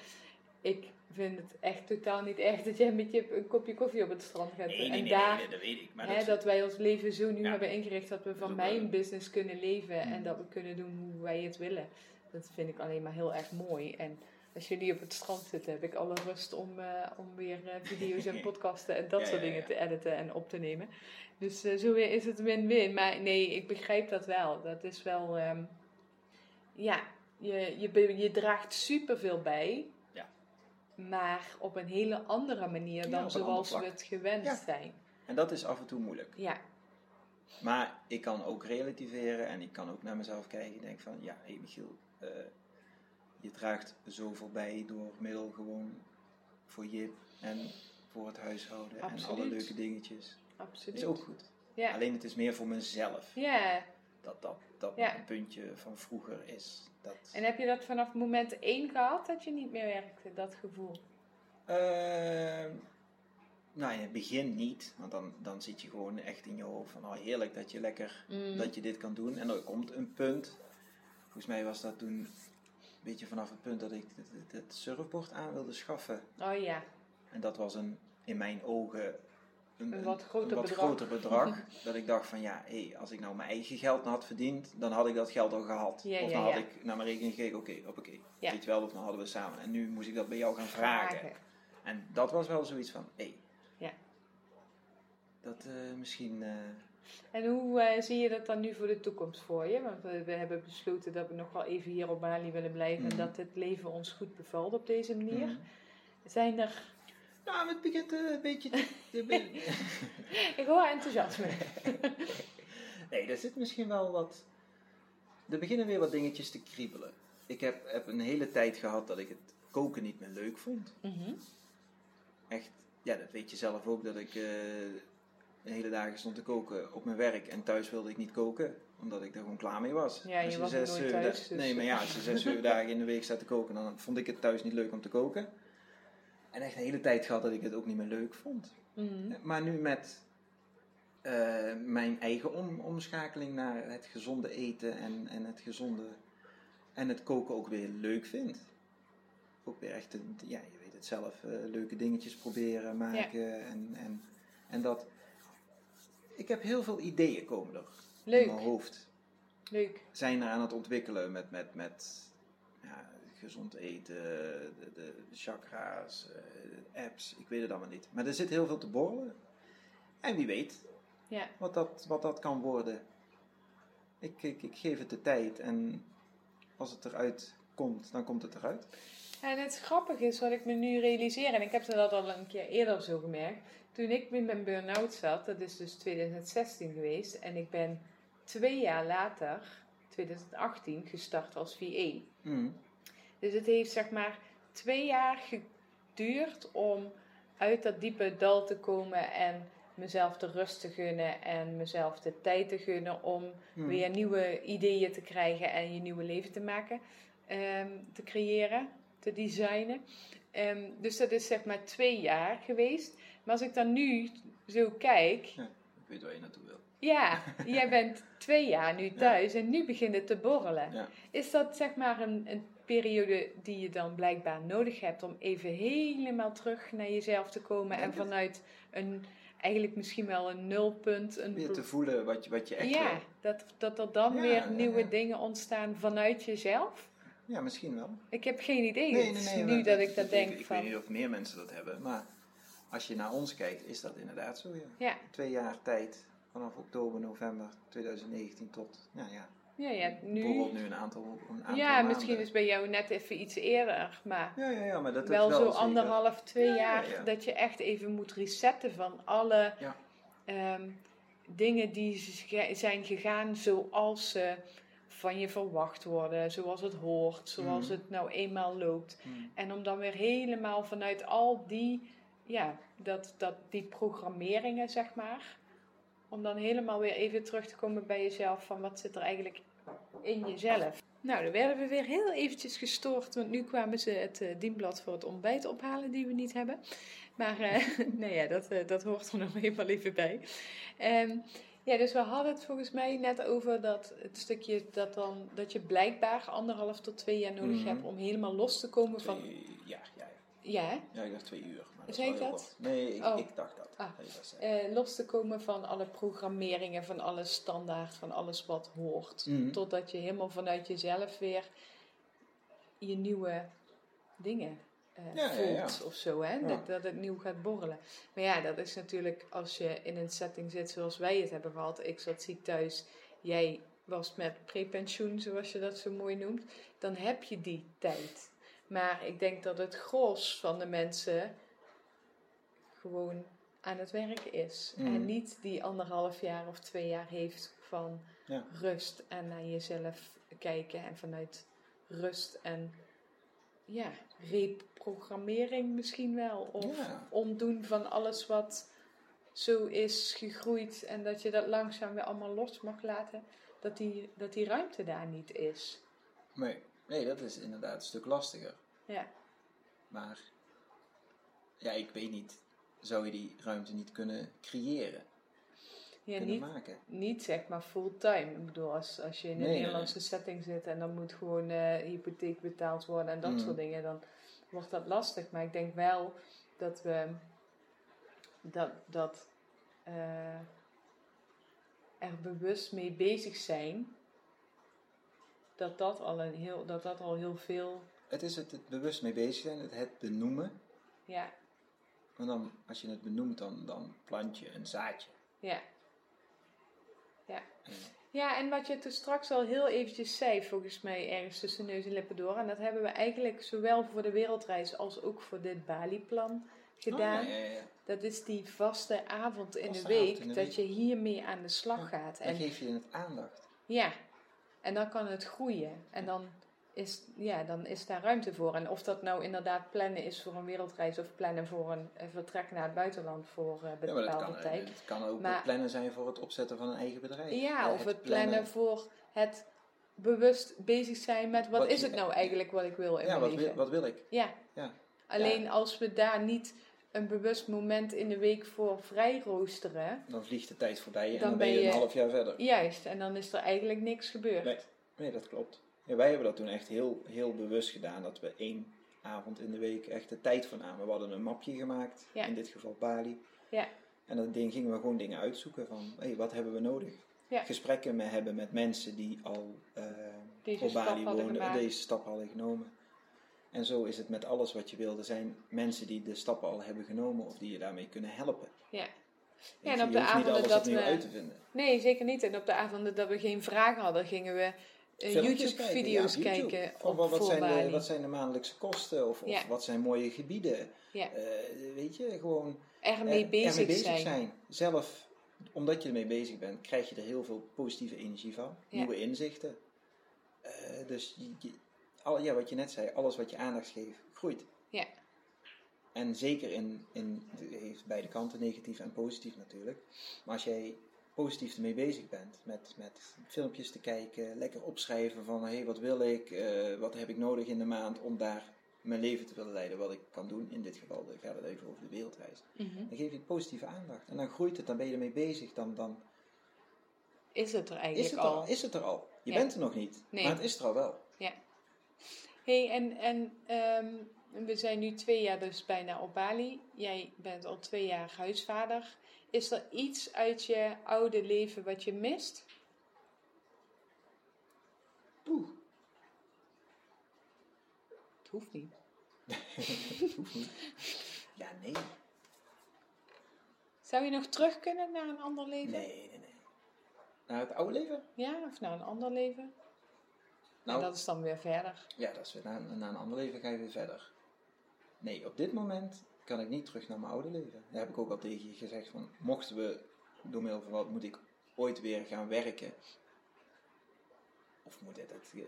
Ik vind het echt totaal niet erg dat jij met je een kopje koffie op het strand gaat. en daar, dat weet ik. Maar hè, dat, dat wij ons leven zo nu Ja. hebben ingericht dat we van mijn wel- business kunnen leven en Mhm. dat we kunnen doen hoe wij het willen. Dat vind ik alleen maar heel erg mooi. En als jullie op het strand zitten, heb ik alle rust om, eh, om weer eh, video's en <laughs> podcasten en dat Ja, soort ja, dingen ja. te editen en op te nemen. Dus eh, zo weer is het win-win. Maar nee, ik begrijp dat wel. Dat is wel, ehm, ja, je, je, je draagt superveel bij. Ja. Maar op een hele andere manier dan zoals we het gewend zijn. En dat is af en toe moeilijk. Ja, Maar ik kan ook relativeren en ik kan ook naar mezelf kijken en denk van, ja, hé Michiel, je draagt zoveel bij door middel gewoon voor Jip en voor het huishouden en alle leuke dingetjes. absoluut. is ook goed. ja. Alleen het is meer voor mezelf ja, dat dat, dat Ja. een puntje van vroeger is. Dat, en heb je dat vanaf moment één gehad dat je niet meer werkte, dat gevoel? Ehm, nou, in het begin niet, want dan, dan zit je gewoon echt in je hoofd van, oh heerlijk dat je lekker Mm. dat je dit kan doen. En er komt een punt. Volgens mij was dat toen beetje vanaf het punt dat ik het, surfboard aan wilde schaffen. Oh ja, En dat was een, in mijn ogen een, Een wat groter wat bedrag. groter bedrag. <laughs> dat ik dacht van ja, hé, als ik nou mijn eigen geld had verdiend, dan had ik dat geld al gehad. Ja, of ja, dan had ja. ik naar mijn rekening gekeken, oké, oké. Ja. Weet je wel, of dan hadden we samen. En nu moest ik dat bij jou gaan vragen. vragen. En dat was wel zoiets van, hé. Ja. Dat eh, misschien... eh, En hoe eh, zie je dat dan nu voor de toekomst voor je? Want we, we hebben besloten dat we nog wel even hier op Bali willen blijven en dat het leven ons goed bevalt op deze manier. mhm. Zijn er. Nou, het begint eh, een beetje te... <laughs> Ik hoor enthousiasme. <laughs> nee, er zit misschien wel wat... Er beginnen weer wat dingetjes te kriebelen. Ik heb, heb een hele tijd gehad dat ik het koken niet meer leuk vond. Mhm. Echt, ja, dat weet je zelf ook, dat ik eh de hele dagen stond te koken op mijn werk en thuis wilde ik niet koken, omdat ik er gewoon klaar mee was. Ja, je Als was zes, nooit thuis, da- dus- Nee, maar ja, als je zes, zeven <laughs> dagen in de week staat te koken, dan vond ik het thuis niet leuk om te koken. En echt een hele tijd gehad dat ik het ook niet meer leuk vond. Mhm. Maar nu met eh, mijn eigen om, omschakeling naar het gezonde eten en, en het gezonde en het koken ook weer leuk vind. Ook weer echt, een- ja, je weet het zelf, eh, leuke dingetjes proberen, maken en, en, en dat. Ik heb heel veel ideeën komen er in Leuk, mijn hoofd. leuk. Zijn er aan het ontwikkelen met, met, met ja, gezond eten, de, de chakra's, eh, apps, ik weet het allemaal niet. Maar er zit heel veel te borrelen. En wie weet Ja. wat dat, wat dat kan worden. Ik, ik, ik geef het de tijd en als het eruit komt, dan komt het eruit. En het grappige is wat ik me nu realiseer, en ik heb dat al een keer eerder zo gemerkt. Toen ik met mijn burn-out zat, dat is dus 2016 geweest, en ik ben twee jaar later, 2018, gestart als VA. Mm. Dus het heeft zeg maar twee jaar geduurd om uit dat diepe dal te komen en mezelf de rust te gunnen en mezelf de tijd te gunnen om Mm. weer nieuwe ideeën te krijgen en je nieuwe leven te maken, ehm, te creëren, te designen. Ehm, dus dat is zeg maar twee jaar geweest. Maar als ik dan nu zo kijk, Ja, ik weet waar je naartoe wil. ja, <laughs> jij bent twee jaar nu thuis en nu begint het te borrelen. Ja. Is dat zeg maar een, een periode die je dan blijkbaar nodig hebt om even helemaal terug naar jezelf te komen en vanuit een, eigenlijk misschien wel een nulpunt, een Weer te voelen wat je, wat je echt ja, wil. dat, dat er dan Ja, weer ja, nieuwe ja. dingen ontstaan vanuit jezelf? Ja, misschien wel. Ik heb geen idee. Nee, Het nee, is nee. nu dat ik dat denk Ik van, weet niet of meer mensen dat hebben, maar als je naar ons kijkt, is dat inderdaad zo. Ja. ja, Twee jaar tijd, vanaf oktober, november 2019 tot, nou ja, ja, ja, bijvoorbeeld nu. nu een aantal, een aantal Ja, maanden. misschien is bij jou net even iets eerder, maar Ja, ja, ja, maar dat wel zo wel zeker. anderhalf, twee Ja, ja, jaar ja. dat je echt even moet resetten van alle Ja. ehm, dingen die zijn gegaan zoals ze van je verwacht worden, zoals het hoort, zoals Mhm. het nou eenmaal loopt. Hmm. En om dan weer helemaal vanuit al die ja, dat, dat die programmeringen, zeg maar. Om dan helemaal weer even terug te komen bij jezelf van wat zit er eigenlijk in jezelf. Nou, dan werden we weer heel eventjes gestoord, want nu kwamen ze het uh, dienblad voor het ontbijt ophalen die we niet hebben. Maar <laughs> uh, nou ja, dat, uh, dat hoort er nog eenmaal even bij. Um, ja, dus we hadden het volgens mij net over dat het stukje dat, dan, dat je blijkbaar anderhalf tot twee jaar nodig Mhm. hebt om helemaal los te komen van... Ja, ja, ja. Ja, ik dacht twee uur. Maar dat Zei ik dat? kort. Nee, ik, Oh. ik dacht dat. Ah. dat. Eh, los te komen van alle programmeringen, van alle standaard, van alles wat hoort. Mhm. Totdat je helemaal vanuit jezelf weer je nieuwe dingen eh, Ja, voelt ja. of zo. Hè? Dat, dat het nieuw gaat borrelen. Maar ja, dat is natuurlijk als je in een setting zit zoals wij het hebben gehad. Ik zat ziek thuis, jij was met prepensioen, zoals je dat zo mooi noemt. Dan heb je die tijd. Maar ik denk dat het gros van de mensen gewoon aan het werk is. En niet die anderhalf jaar of twee jaar heeft van Ja. rust en naar jezelf kijken. En vanuit rust en ja, reprogrammering misschien wel. Of Ja. omdoen van alles wat zo is gegroeid. En dat je dat langzaam weer allemaal los mag laten. Dat die, dat die ruimte daar niet is. Nee. nee, dat is inderdaad een stuk lastiger. Ja, Maar ja, ik weet niet. Zou je die ruimte niet kunnen creëren? Ja kunnen niet, maken? niet zeg maar fulltime. Ik bedoel, als, als je in een nee, Nederlandse setting zit en dan moet gewoon eh, hypotheek betaald worden en dat Mhm. soort dingen, dan wordt dat lastig. Maar ik denk wel dat we dat, dat eh, er bewust mee bezig zijn. Dat dat al, een heel, dat dat al heel veel. Het is het, het bewust mee bezig zijn, het, het benoemen. Ja, Want dan, als je het benoemt, dan, dan plant je een zaadje. ja. Ja. En, Ja, en wat je toen straks al heel eventjes zei, volgens mij ergens tussen neus en lippen door. En dat hebben we eigenlijk zowel voor de wereldreis als ook voor dit Bali-plan gedaan. Oh, ja, ja, ja. Dat is die vaste avond in Vaste de week, avond in de dat je hiermee aan de slag gaat. Dan En geef je het aandacht. ja, en dan kan het groeien. En dan is, ja, dan is daar ruimte voor. En of dat nou inderdaad plannen is voor een wereldreis of plannen voor een, een vertrek naar het buitenland voor eh maar bepaalde kan, tijd. het kan ook Maar- plannen zijn voor het opzetten van een eigen bedrijf. Ja, Eh, of het plannen voor het bewust bezig zijn met wat, Wat is het nou eigenlijk wat ik wil in Ja, mijn wat leven. wil, wat wil ik? Ja. Ja. Alleen als we daar niet een bewust moment in de week voor vrij roosteren, Dan vliegt de tijd voorbij en Dan dan, ben je een half jaar verder. juist, en dan is er eigenlijk niks gebeurd. Nee, nee, dat klopt. Wij hebben dat toen echt heel, heel bewust gedaan. Dat we één avond in de week echt de tijd voor namen. We hadden een mapje gemaakt. Ja. In dit geval Bali. Ja. En dat ding gingen we gewoon dingen uitzoeken van... Hé, wat hebben we nodig? Ja. Gesprekken mee hebben met mensen die al Deze op Bali woonden. Deze stap hadden genomen. En zo is het met alles wat je wil. Er zijn mensen die de stappen al hebben genomen. Of die je daarmee kunnen helpen. Ja. Ja, en op de avonden dat we- uit te vinden. Nee, zeker niet. En op de avonden dat we geen vragen hadden, gingen we YouTube-video's ja, op YouTube. kijken Van op wat, zijn Bali. de, wat zijn de maandelijkse kosten? Of, wat zijn mooie gebieden? Eh, weet je, gewoon Ermee eh, bezig, ermee bezig zijn. Zelf, omdat je ermee bezig bent, krijg je er heel veel positieve energie van. Nieuwe inzichten. Eh, dus je, je- al, ja, wat je net zei, alles wat je aandacht geeft, groeit. Ja. En zeker in, in heeft beide kanten, negatief en positief natuurlijk. Maar als jij positief ermee bezig bent, met, met filmpjes te kijken, lekker opschrijven van hé, hey, wat wil ik, eh, wat heb ik nodig in de maand om daar mijn leven te willen leiden, wat ik kan doen. In dit geval dan gaat het even over de wereldreis. Mhm. Dan geef je positieve aandacht. En dan groeit het, dan ben je ermee bezig. Dan, dan Is het er is, eigenlijk het al? al, is het er al. Je Ja. bent er nog niet, Nee. maar het is er al wel. hey, en, en ehm, we zijn nu twee jaar dus bijna op Bali. Jij bent al twee jaar huisvader. Is er iets uit je oude leven wat je mist? Poeh, Het hoeft niet. <laughs> dat hoeft niet. Ja, nee. Zou je nog terug kunnen naar een ander leven? Nee, nee, nee. Naar het oude leven? Ja, of naar een ander leven? Nou, en dat is dan weer verder. ja, dat is weer, na, na een ander leven ga je weer verder. Nee, op dit moment kan ik niet terug naar mijn oude leven. Daar heb ik ook al tegen je gezegd van, mochten we door middel van wat moet ik ooit weer gaan werken? Of moet het, het eh,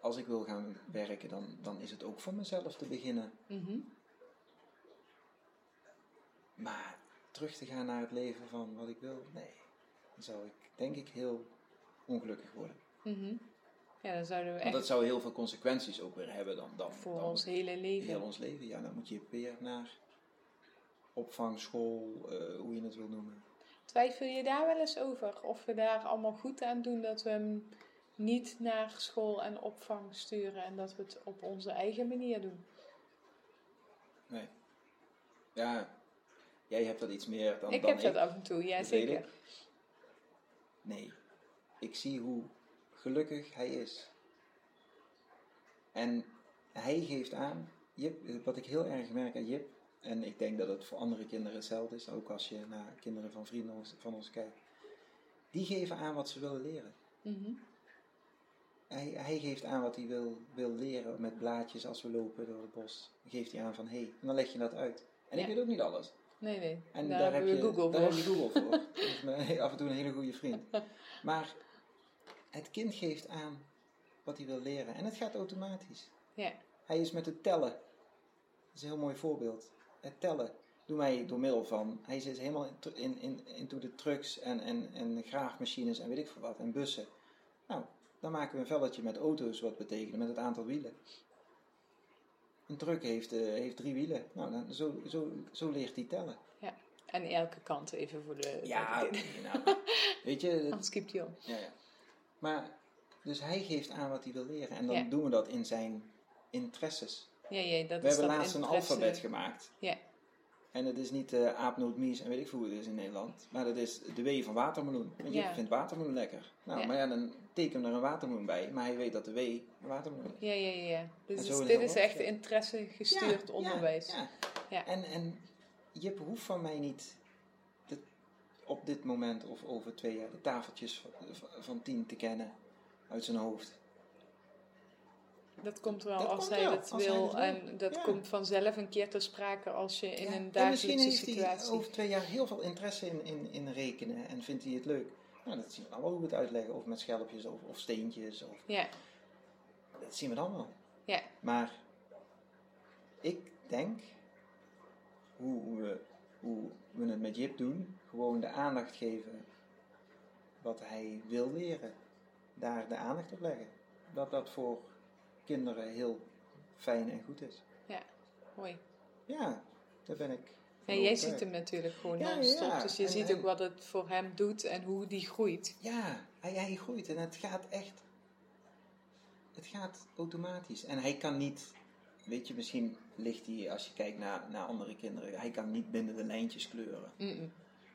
als ik wil gaan werken, dan, dan is het ook voor mezelf te beginnen. Mhm. Maar terug te gaan naar het leven van wat ik wil, nee. Dan zou ik denk ik heel ongelukkig worden. Mhm. Ja, dan zouden we Want dat zou heel veel consequenties ook weer hebben dan, dan, voor dan ons hele leven. heel ons leven. Ja, dan moet je weer naar opvang, school, eh, hoe je het wil noemen. Twijfel je daar wel eens over? Of we daar allemaal goed aan doen dat we hem niet naar school en opvang sturen en dat we het op onze eigen manier doen? Nee. Ja, jij hebt dat iets meer dan ik dan heb dat af en toe, ja zeker. ik. Nee. Ik zie hoe gelukkig hij is. En hij geeft aan, Jip, wat ik heel erg merk aan Jip, en ik denk dat het voor andere kinderen hetzelfde is, ook als je naar kinderen van vrienden van ons kijkt, die geven aan wat ze willen leren. Mhm. Hij, hij geeft aan wat hij wil, wil leren met blaadjes als we lopen door het bos. Geeft hij aan van hé, hey, en dan leg je dat uit. En ik weet ook niet alles. Nee, nee. En daar, heb je, Google daar voor. heb je Google voor. <laughs> Dat is me- <laughs> af en toe een hele goede vriend. Maar het kind geeft aan wat hij wil leren. En het gaat automatisch. Ja. Hij is met het tellen. Dat is een heel mooi voorbeeld. Het tellen. Doen wij door middel van. Hij zit helemaal in, in, in, into de trucks en, en, en graafmachines en weet ik veel wat. En bussen. Nou, dan maken we een velletje met auto's wat betekent met het aantal wielen. Een truck heeft, eh, heeft drie wielen. Nou, dan, zo, zo, zo leert hij tellen. En elke kant even voor de... Ja, de- <laughs> nou, weet je, Anders kiept hij om. ja, ja. Maar, dus hij geeft aan wat hij wil leren. En dan Ja. doen we dat in zijn interesses. Ja, ja, dat we is hebben laatst een alfabet gemaakt. Ja. En het is niet uh, aapnoot, mies en weet ik veel hoe het is in Nederland. Maar dat is de W van watermeloen. Want je vindt watermeloen lekker. Nou, Ja. maar ja, dan teken er een watermeloen bij. Maar hij weet dat de W een watermeloen is. Ja, ja, ja. Dus dit is echt interesse gestuurd onderwijs. Ja. En, en Jip hoeft van mij niet op dit moment of over twee jaar de tafeltjes van, tien te kennen uit zijn hoofd. Dat komt wel Dat als komt hij wel, dat als hij wil. dat wil. En dat Ja. komt vanzelf een keer ter sprake als je in Ja, een en misschien dagelijkse heeft hij situatie... over twee jaar heel veel interesse in, in, in rekenen en vindt hij het leuk. Nou, dat zien we dan wel hoe we het uitleggen. Of met schelpjes of, of steentjes. Of, Ja, dat zien we dan wel. ja, Maar ik denk hoe we, hoe we het met Jip doen, gewoon de aandacht geven wat hij wil leren. Daar de aandacht op leggen. Dat dat voor kinderen heel fijn en goed is. mooi. Ja, daar ben ik. En jij ziet hem natuurlijk gewoon Ja, non-stop. ja. Dus je En- ziet ook wat het voor hem doet en hoe die groeit. Ja, hij, hij groeit en het gaat echt. Het gaat automatisch. En hij kan niet. Weet je, misschien ligt hij, als je kijkt naar, naar andere kinderen, hij kan niet binnen de lijntjes kleuren.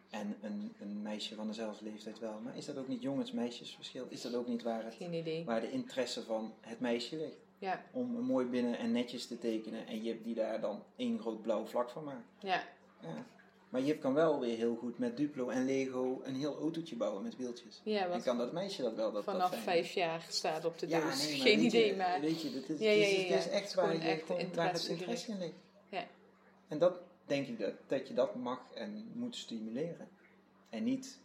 En een, een meisje van dezelfde leeftijd wel. Maar is dat ook niet jongens-meisjesverschil? Is dat ook niet waar, het, Geen idee. waar de interesse van het meisje ligt? Ja, Om mooi binnen en netjes te tekenen en Jip die daar dan één groot blauw vlak van maakt. ja, Ja. Maar Jip kan wel weer heel goed met Duplo en Lego een heel autootje bouwen met wieltjes. ja En kan dat meisje dat wel? Dat, dat vanaf vijf jaar staat op de Ja, doos. nee, maar Geen idee, je, maar... Weet je, dit is, Ja, ja, echt waar, je, echt gewoon waar het interesse in ligt. Ja. En dat denk ik dat, dat je dat mag en moet stimuleren. En niet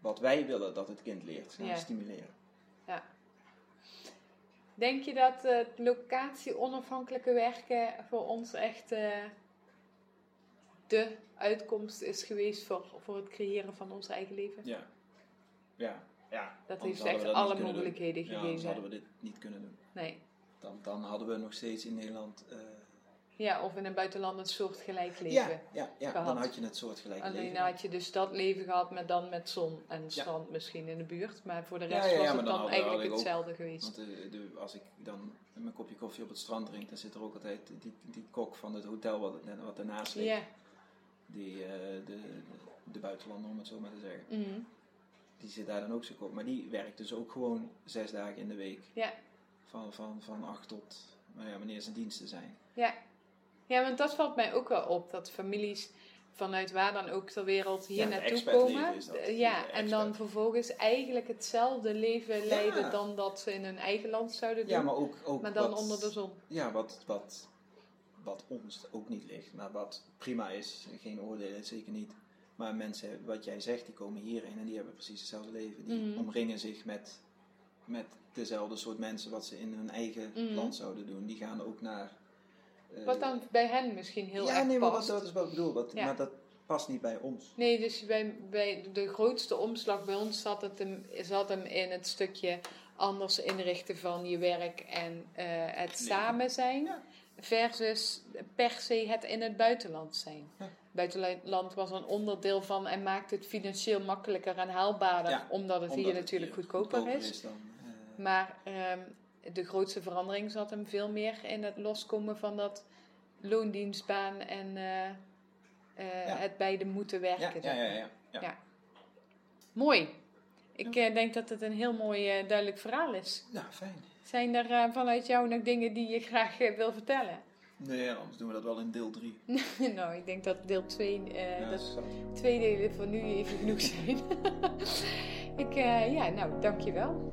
wat wij willen dat het kind leert, gaan Ja. stimuleren. Denk je dat het locatie-onafhankelijke werken voor ons echt eh, de uitkomst is geweest voor, voor het creëren van ons eigen leven? Ja. Ja. ja. Dat Anders heeft echt dat alle mogelijkheden doen. Ja, anders gegeven. hadden we dit niet kunnen doen. Nee. Dan, dan hadden we nog steeds in Nederland... eh, Ja, of in een buitenland een soort gelijk leven. ja, ja, ja gehad. dan had je het soortgelijk Alleen leven. had je dus dat leven gehad, maar dan met zon en strand misschien in de buurt. Maar voor de rest ja, was het dan eigenlijk ook- hetzelfde geweest. Want de, de, als ik dan mijn kopje koffie op het strand drink, dan zit er ook altijd die, die kok van het hotel wat, wat ernaast ligt. Die, eh, de, de, de buitenlander, om het zo maar te zeggen. Mhm. Die zit daar dan ook zo kop. Maar die werkt dus ook gewoon zes dagen in de week. Ja. Van, van, van acht tot nou ja, wanneer zijn diensten zijn. Ja. ja, want dat valt mij ook wel op. Dat families vanuit waar dan ook ter wereld hier Ja, naartoe komen. is dat. D- Ja, en dan vervolgens eigenlijk hetzelfde leven Ja. leiden dan dat ze in hun eigen land zouden doen. Ja, maar ook, ook maar dan wat, onder de zon. Ja, wat, wat, wat ons ook niet ligt. Maar wat prima is. Geen oordelen, zeker niet. Maar mensen, wat jij zegt, die komen hierheen en die hebben precies hetzelfde leven. Die Mhm. omringen zich met, met dezelfde soort mensen wat ze in hun eigen Mhm. land zouden doen. Die gaan ook naar... eh, Wat dan bij hen misschien heel ja, erg nee, maar past. wat, dat is wat ik bedoel. Ja. Maar dat, past niet bij ons. Nee, dus bij, bij de grootste omslag bij ons zat, het hem, zat hem in het stukje anders inrichten van je werk en eh, het samen zijn. Ja. Versus per se het in het buitenland zijn. Ja. Buitenland was een onderdeel van en maakt het financieel makkelijker en haalbaarder, Ja, omdat het Omdat hier het natuurlijk hier goedkoper, is. dan, eh, Maar ehm, de grootste verandering zat hem veel meer in het loskomen van dat loondienstbaan en eh, eh, Ja. het beide moeten werken. ja, ja, ja, ja. Ja. Mooi. Ik denk dat het een heel mooi duidelijk verhaal is. Ja, fijn. Zijn er eh, vanuit jou nog dingen die je graag eh, wil vertellen? Nee, anders doen we dat wel in deel 3. <laughs> nou, ik denk dat deel 2, ja, dat zo. twee delen voor nu even genoeg zijn. <laughs> ik, eh, ja, nou, dankjewel.